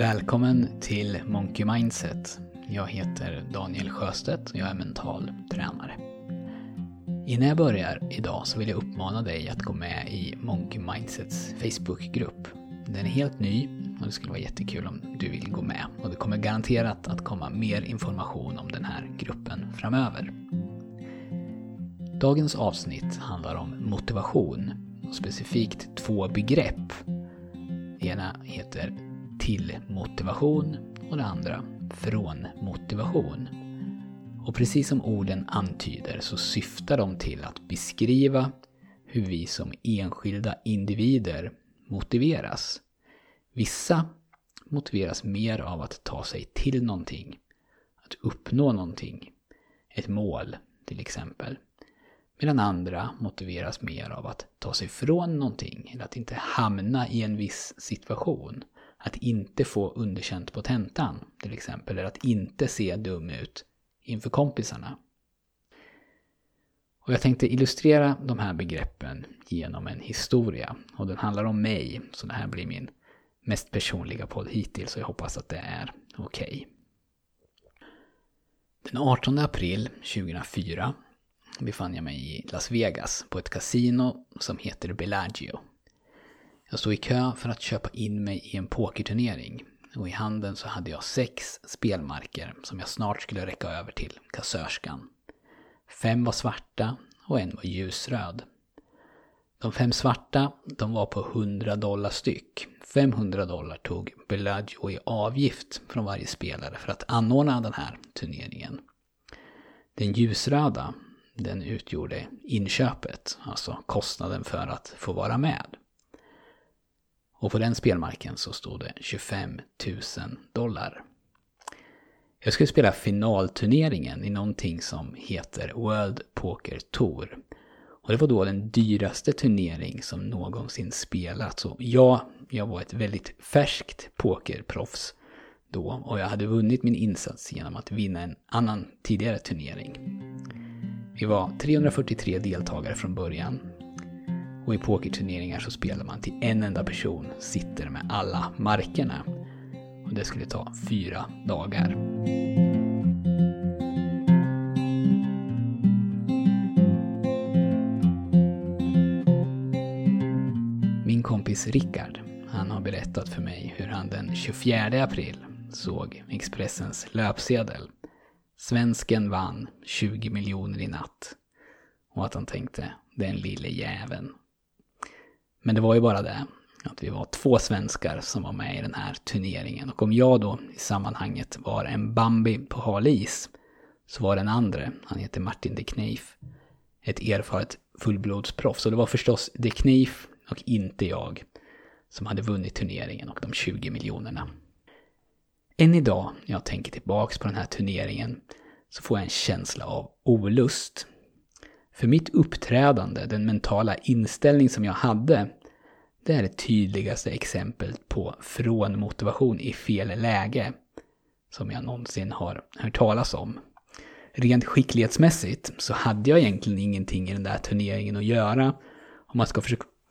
Välkommen till Monkey Mindset. Jag heter Daniel Sjöstedt och jag är mental tränare. Innan jag börjar idag så vill jag uppmana dig att gå med i Monkey Mindsets Facebookgrupp. Den är helt ny och det skulle vara jättekul om du vill gå med. Och det kommer garanterat att komma mer information om den här gruppen framöver. Dagens avsnitt handlar om motivation och specifikt två begrepp. Det ena heter till motivation och det andra från motivation. Och precis som orden antyder så syftar de till att beskriva hur vi som enskilda individer motiveras. Vissa motiveras mer av att ta sig till någonting, att uppnå någonting, ett mål till exempel. Medan andra motiveras mer av att ta sig från någonting, eller att inte hamna i en viss situation. Att inte få underkänt på tentan, till exempel, eller att inte se dum ut inför kompisarna. Och jag tänkte illustrera de här begreppen genom en historia. Och den handlar om mig, så det här blir min mest personliga podd hittills, och jag hoppas att det är okej. Okay. Den 18 april 2004 befann jag mig i Las Vegas på ett kasino som heter Bellagio. Jag stod i kö för att köpa in mig i en pokerturnering och i handen så hade jag sex spelmarker som jag snart skulle räcka över till kassörskan. Fem var svarta och en var ljusröd. De fem svarta, de var på 100 dollar styck. 500 dollar tog Bellagio i avgift från varje spelare för att anordna den här turneringen. Den ljusröda, den utgjorde inköpet, alltså kostnaden för att få vara med. Och på den spelmarken så stod det 25 000 dollar. Jag skulle spela finalturneringen i någonting som heter World Poker Tour. Och det var då den dyraste turnering som någonsin spelats. Och ja, jag var ett väldigt färskt pokerproffs då och jag hade vunnit min insats genom att vinna en annan tidigare turnering. Vi var 343 deltagare från början och i pokerturneringar så spelar man till en enda person sitter med alla markerna. Och det skulle ta fyra dagar. Min kompis Rickard, han har berättat för mig hur han den 24 april såg Expressens löpsedel. Svensken vann 20 miljoner i natt. Och att han tänkte, den lille jäveln. Men det var ju bara det, att vi var två svenskar som var med i den här turneringen. Och om jag då i sammanhanget var en Bambi på hal is, så var den andra, han heter Martin de Kneif, ett erfaret fullblodsproffs. Och det var förstås de Kneif och inte jag som hade vunnit turneringen och de 20 miljonerna. Än idag, när jag tänker tillbaks på den här turneringen, så får jag en känsla av olust för mitt uppträdande, den mentala inställning som jag hade, det är det tydligaste exemplet på frånmotivation i fel läge som jag någonsin har hört talas om. Rent skicklighetsmässigt så hade jag egentligen ingenting i den där turneringen att göra. Om man ska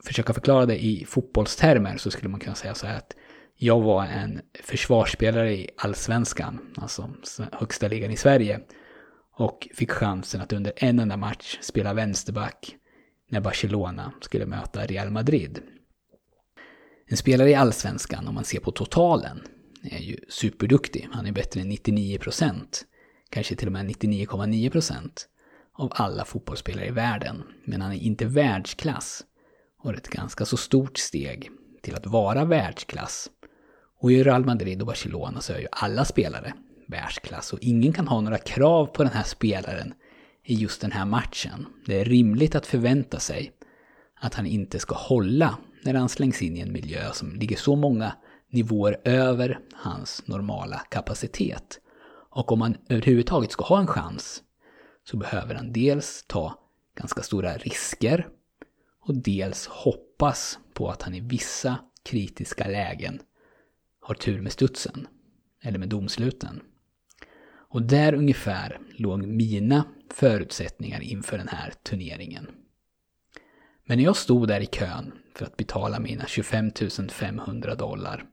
försöka förklara det i fotbollstermer så skulle man kunna säga så här att jag var en försvarsspelare i allsvenskan, alltså högsta ligan i Sverige och fick chansen att under en enda match spela vänsterback när Barcelona skulle möta Real Madrid. En spelare i Allsvenskan, om man ser på totalen, är ju superduktig. Han är bättre än 99%, kanske till och med 99,9% av alla fotbollsspelare i världen. Men han är inte världsklass. Och det är ett ganska så stort steg till att vara världsklass. Och i Real Madrid och Barcelona så är ju alla spelare världsklass och ingen kan ha några krav på den här spelaren i just den här matchen. Det är rimligt att förvänta sig att han inte ska hålla när han slängs in i en miljö som ligger så många nivåer över hans normala kapacitet. Och om han överhuvudtaget ska ha en chans så behöver han dels ta ganska stora risker och dels hoppas på att han i vissa kritiska lägen har tur med studsen, eller med domsluten. Och där ungefär låg mina förutsättningar inför den här turneringen. Men när jag stod där i kön för att betala mina 25 500 dollar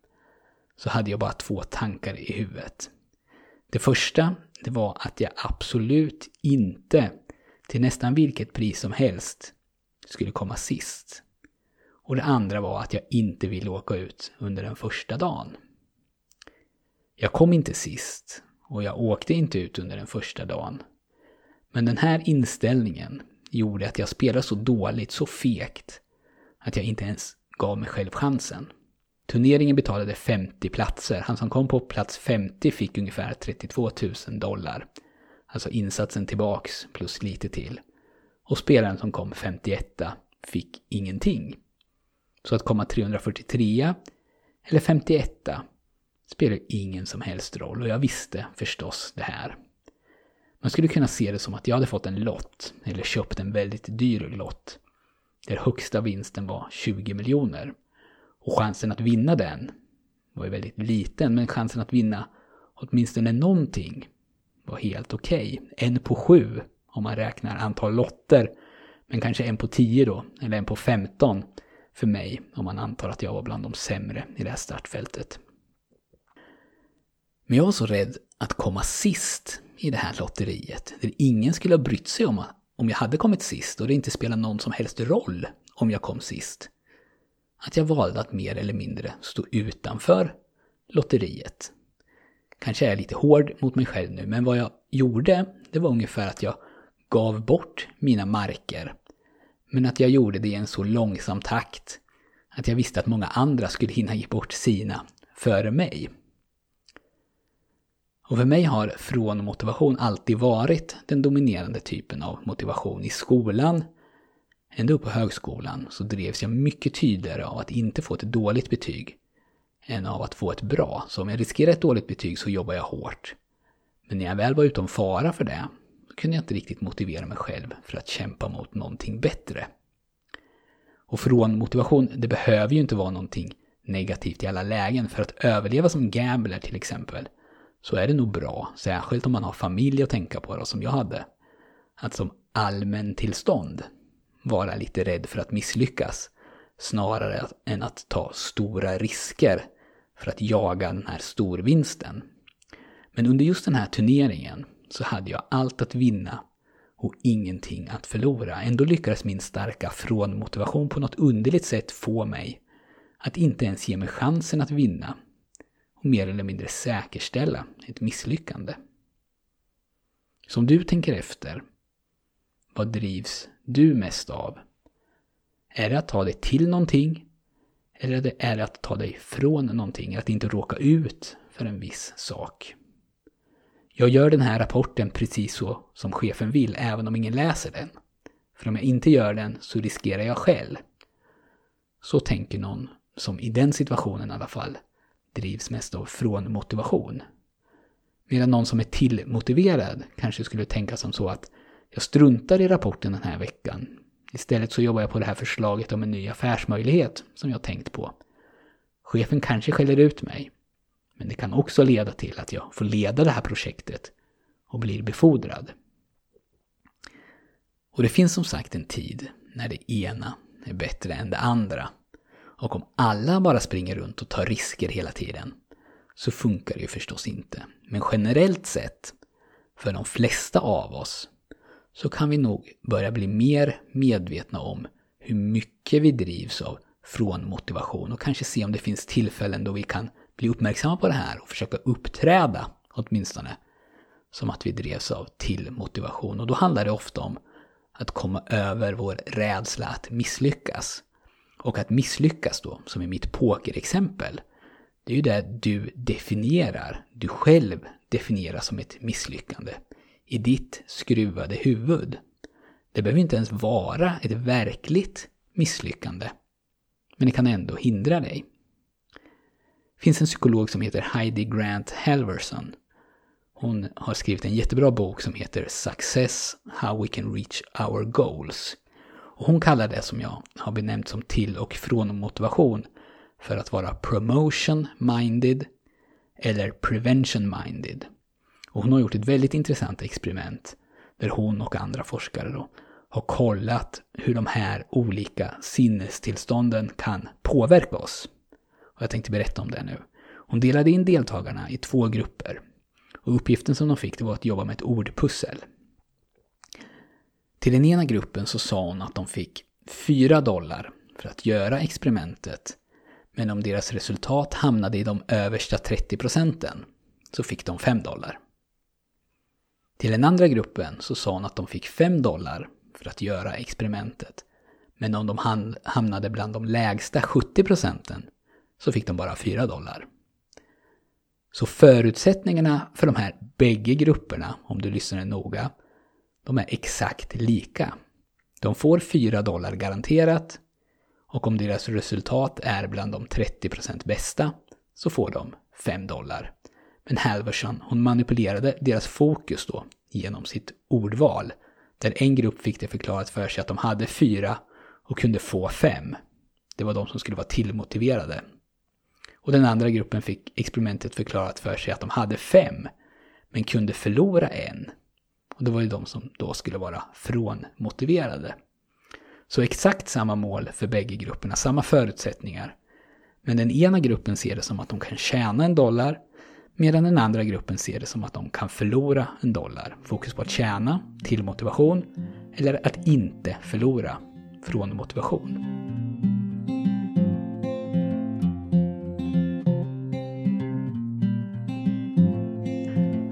så hade jag bara två tankar i huvudet. Det första, det var att jag absolut inte, till nästan vilket pris som helst, skulle komma sist. Och det andra var att jag inte ville åka ut under den första dagen. Jag kom inte sist och jag åkte inte ut under den första dagen. Men den här inställningen gjorde att jag spelade så dåligt, så fegt, att jag inte ens gav mig själv chansen. Turneringen betalade 50 platser. Han som kom på plats 50 fick ungefär 32 000 dollar. Alltså insatsen tillbaks plus lite till. Och spelaren som kom 51 fick ingenting. Så att komma 343 eller 51 spelar ingen som helst roll och jag visste förstås det här. Man skulle kunna se det som att jag hade fått en lott, eller köpt en väldigt dyr lott, där högsta vinsten var 20 miljoner. Och chansen att vinna den var ju väldigt liten, men chansen att vinna åtminstone någonting var helt okej. Okay. En på sju, om man räknar antal lotter, men kanske en på tio då, eller en på femton för mig, om man antar att jag var bland de sämre i det här startfältet. Men jag var så rädd att komma sist i det här lotteriet, där ingen skulle ha brytt sig om, om jag hade kommit sist och det inte spelar någon som helst roll om jag kom sist. Att jag valde att mer eller mindre stå utanför lotteriet. Kanske är jag lite hård mot mig själv nu, men vad jag gjorde, det var ungefär att jag gav bort mina marker. Men att jag gjorde det i en så långsam takt att jag visste att många andra skulle hinna ge bort sina före mig. Och för mig har från motivation alltid varit den dominerande typen av motivation. I skolan, ända upp på högskolan, så drevs jag mycket tydligare av att inte få ett dåligt betyg än av att få ett bra. Så om jag riskerar ett dåligt betyg så jobbar jag hårt. Men när jag väl var utom fara för det, så kunde jag inte riktigt motivera mig själv för att kämpa mot någonting bättre. Och från motivation, det behöver ju inte vara någonting negativt i alla lägen. För att överleva som gambler till exempel, så är det nog bra, särskilt om man har familj att tänka på då, som jag hade, att som allmän tillstånd vara lite rädd för att misslyckas snarare än att ta stora risker för att jaga den här storvinsten. Men under just den här turneringen så hade jag allt att vinna och ingenting att förlora. Ändå lyckades min starka frånmotivation på något underligt sätt få mig att inte ens ge mig chansen att vinna och mer eller mindre säkerställa ett misslyckande. Som du tänker efter, vad drivs du mest av? Är det att ta dig till någonting? Eller är det att ta dig från någonting? Att inte råka ut för en viss sak? Jag gör den här rapporten precis så som chefen vill, även om ingen läser den. För om jag inte gör den så riskerar jag själv. Så tänker någon som i den situationen i alla fall drivs mest av från motivation. Medan någon som är tillmotiverad kanske skulle tänka som så att jag struntar i rapporten den här veckan. Istället så jobbar jag på det här förslaget om en ny affärsmöjlighet som jag tänkt på. Chefen kanske skäller ut mig. Men det kan också leda till att jag får leda det här projektet och blir befordrad. Och det finns som sagt en tid när det ena är bättre än det andra. Och om alla bara springer runt och tar risker hela tiden så funkar det ju förstås inte. Men generellt sett, för de flesta av oss, så kan vi nog börja bli mer medvetna om hur mycket vi drivs av från motivation och kanske se om det finns tillfällen då vi kan bli uppmärksamma på det här och försöka uppträda åtminstone som att vi drevs av till motivation. Och då handlar det ofta om att komma över vår rädsla att misslyckas. Och att misslyckas då, som i mitt pokerexempel, det är ju det du definierar, du själv definierar som ett misslyckande i ditt skruvade huvud. Det behöver inte ens vara ett verkligt misslyckande. Men det kan ändå hindra dig. Det finns en psykolog som heter Heidi Grant Halverson. Hon har skrivit en jättebra bok som heter Success, How We Can Reach Our Goals. Och hon kallar det som jag har benämnt som till och från motivation för att vara promotion-minded eller prevention-minded. Och hon har gjort ett väldigt intressant experiment där hon och andra forskare då har kollat hur de här olika sinnestillstånden kan påverka oss. Och jag tänkte berätta om det nu. Hon delade in deltagarna i två grupper. Och uppgiften som de fick det var att jobba med ett ordpussel. Till den ena gruppen så sa hon att de fick 4 dollar för att göra experimentet. Men om deras resultat hamnade i de översta 30 procenten så fick de 5 dollar. Till den andra gruppen så sa hon att de fick 5 dollar för att göra experimentet. Men om de hamnade bland de lägsta 70 procenten så fick de bara 4 dollar. Så förutsättningarna för de här bägge grupperna, om du lyssnar noga, de är exakt lika. De får 4 dollar garanterat och om deras resultat är bland de 30% bästa så får de 5 dollar. Men Halverson, hon manipulerade deras fokus då genom sitt ordval. Där en grupp fick det förklarat för sig att de hade 4 och kunde få 5. Det var de som skulle vara tillmotiverade. Och den andra gruppen fick experimentet förklarat för sig att de hade 5 men kunde förlora en. Och det var ju de som då skulle vara frånmotiverade. Så exakt samma mål för bägge grupperna, samma förutsättningar. Men den ena gruppen ser det som att de kan tjäna en dollar medan den andra gruppen ser det som att de kan förlora en dollar. Fokus på att tjäna till motivation eller att inte förlora från motivation.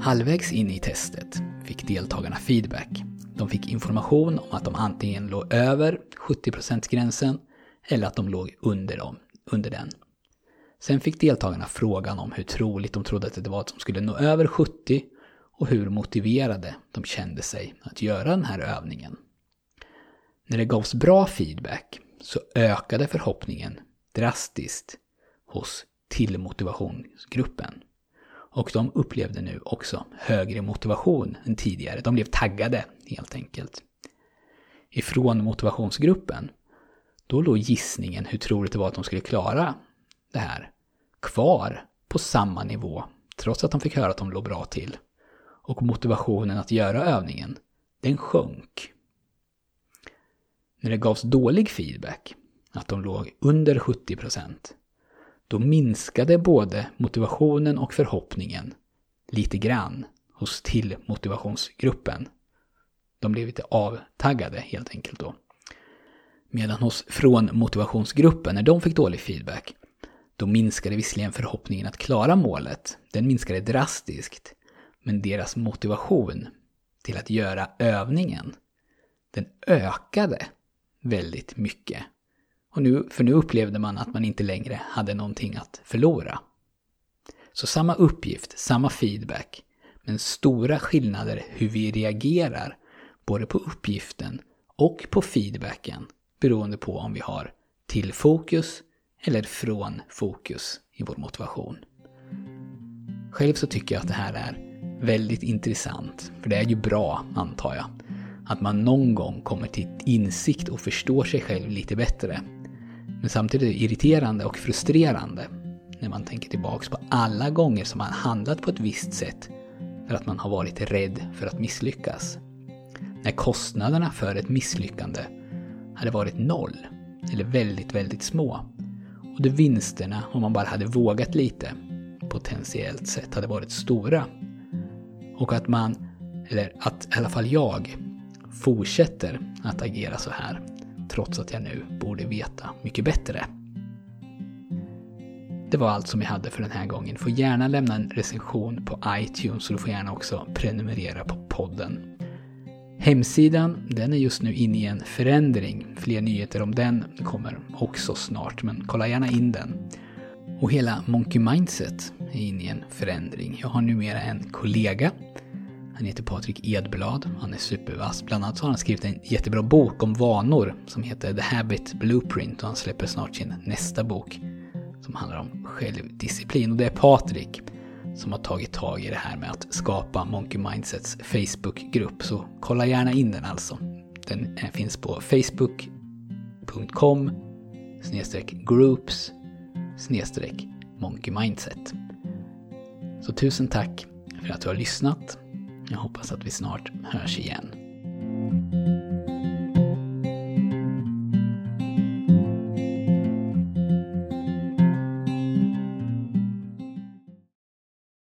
Halvvägs in i testet deltagarna feedback. De fick information om att de antingen låg över 70%-gränsen eller att de låg under, dem, under den. Sen fick deltagarna frågan om hur troligt de trodde att det var att de skulle nå över 70 och hur motiverade de kände sig att göra den här övningen. När det gavs bra feedback så ökade förhoppningen drastiskt hos tillmotivationsgruppen. Och de upplevde nu också högre motivation än tidigare. De blev taggade helt enkelt. Ifrån motivationsgruppen, då låg gissningen hur troligt det var att de skulle klara det här kvar på samma nivå trots att de fick höra att de låg bra till. Och motivationen att göra övningen, den sjönk. När det gavs dålig feedback, att de låg under 70%, då minskade både motivationen och förhoppningen lite grann hos till motivationsgruppen. De blev lite avtaggade helt enkelt då. Medan hos från motivationsgruppen, när de fick dålig feedback, då minskade visserligen förhoppningen att klara målet. Den minskade drastiskt. Men deras motivation till att göra övningen, den ökade väldigt mycket. Och nu, för nu upplevde man att man inte längre hade någonting att förlora. Så samma uppgift, samma feedback, men stora skillnader hur vi reagerar både på uppgiften och på feedbacken beroende på om vi har till fokus eller från fokus i vår motivation. Själv så tycker jag att det här är väldigt intressant, för det är ju bra, antar jag, att man någon gång kommer till insikt och förstår sig själv lite bättre. Men samtidigt är det irriterande och frustrerande när man tänker tillbaks på alla gånger som man handlat på ett visst sätt för att man har varit rädd för att misslyckas. När kostnaderna för ett misslyckande hade varit noll, eller väldigt, väldigt små. Och de vinsterna, om man bara hade vågat lite, potentiellt sett hade varit stora. Och att man, eller att i alla fall jag, fortsätter att agera så här trots att jag nu borde veta mycket bättre. Det var allt som jag hade för den här gången. Får gärna lämna en recension på iTunes och du får gärna också prenumerera på podden. Hemsidan, den är just nu inne i en förändring. Fler nyheter om den kommer också snart, men kolla gärna in den. Och hela Monkey Mindset är inne i en förändring. Jag har numera en kollega. Han heter Patrik Edblad. Han är supervass. Bland annat så har han skrivit en jättebra bok om vanor som heter The Habit Blueprint och han släpper snart sin nästa bok som handlar om självdisciplin. Och det är Patrik som har tagit tag i det här med att skapa Monkey Mindsets Facebookgrupp. Så kolla gärna in den alltså. Den finns på facebook.com groups Monkey Mindset. Så tusen tack för att du har lyssnat. Jag hoppas att vi snart hörs igen.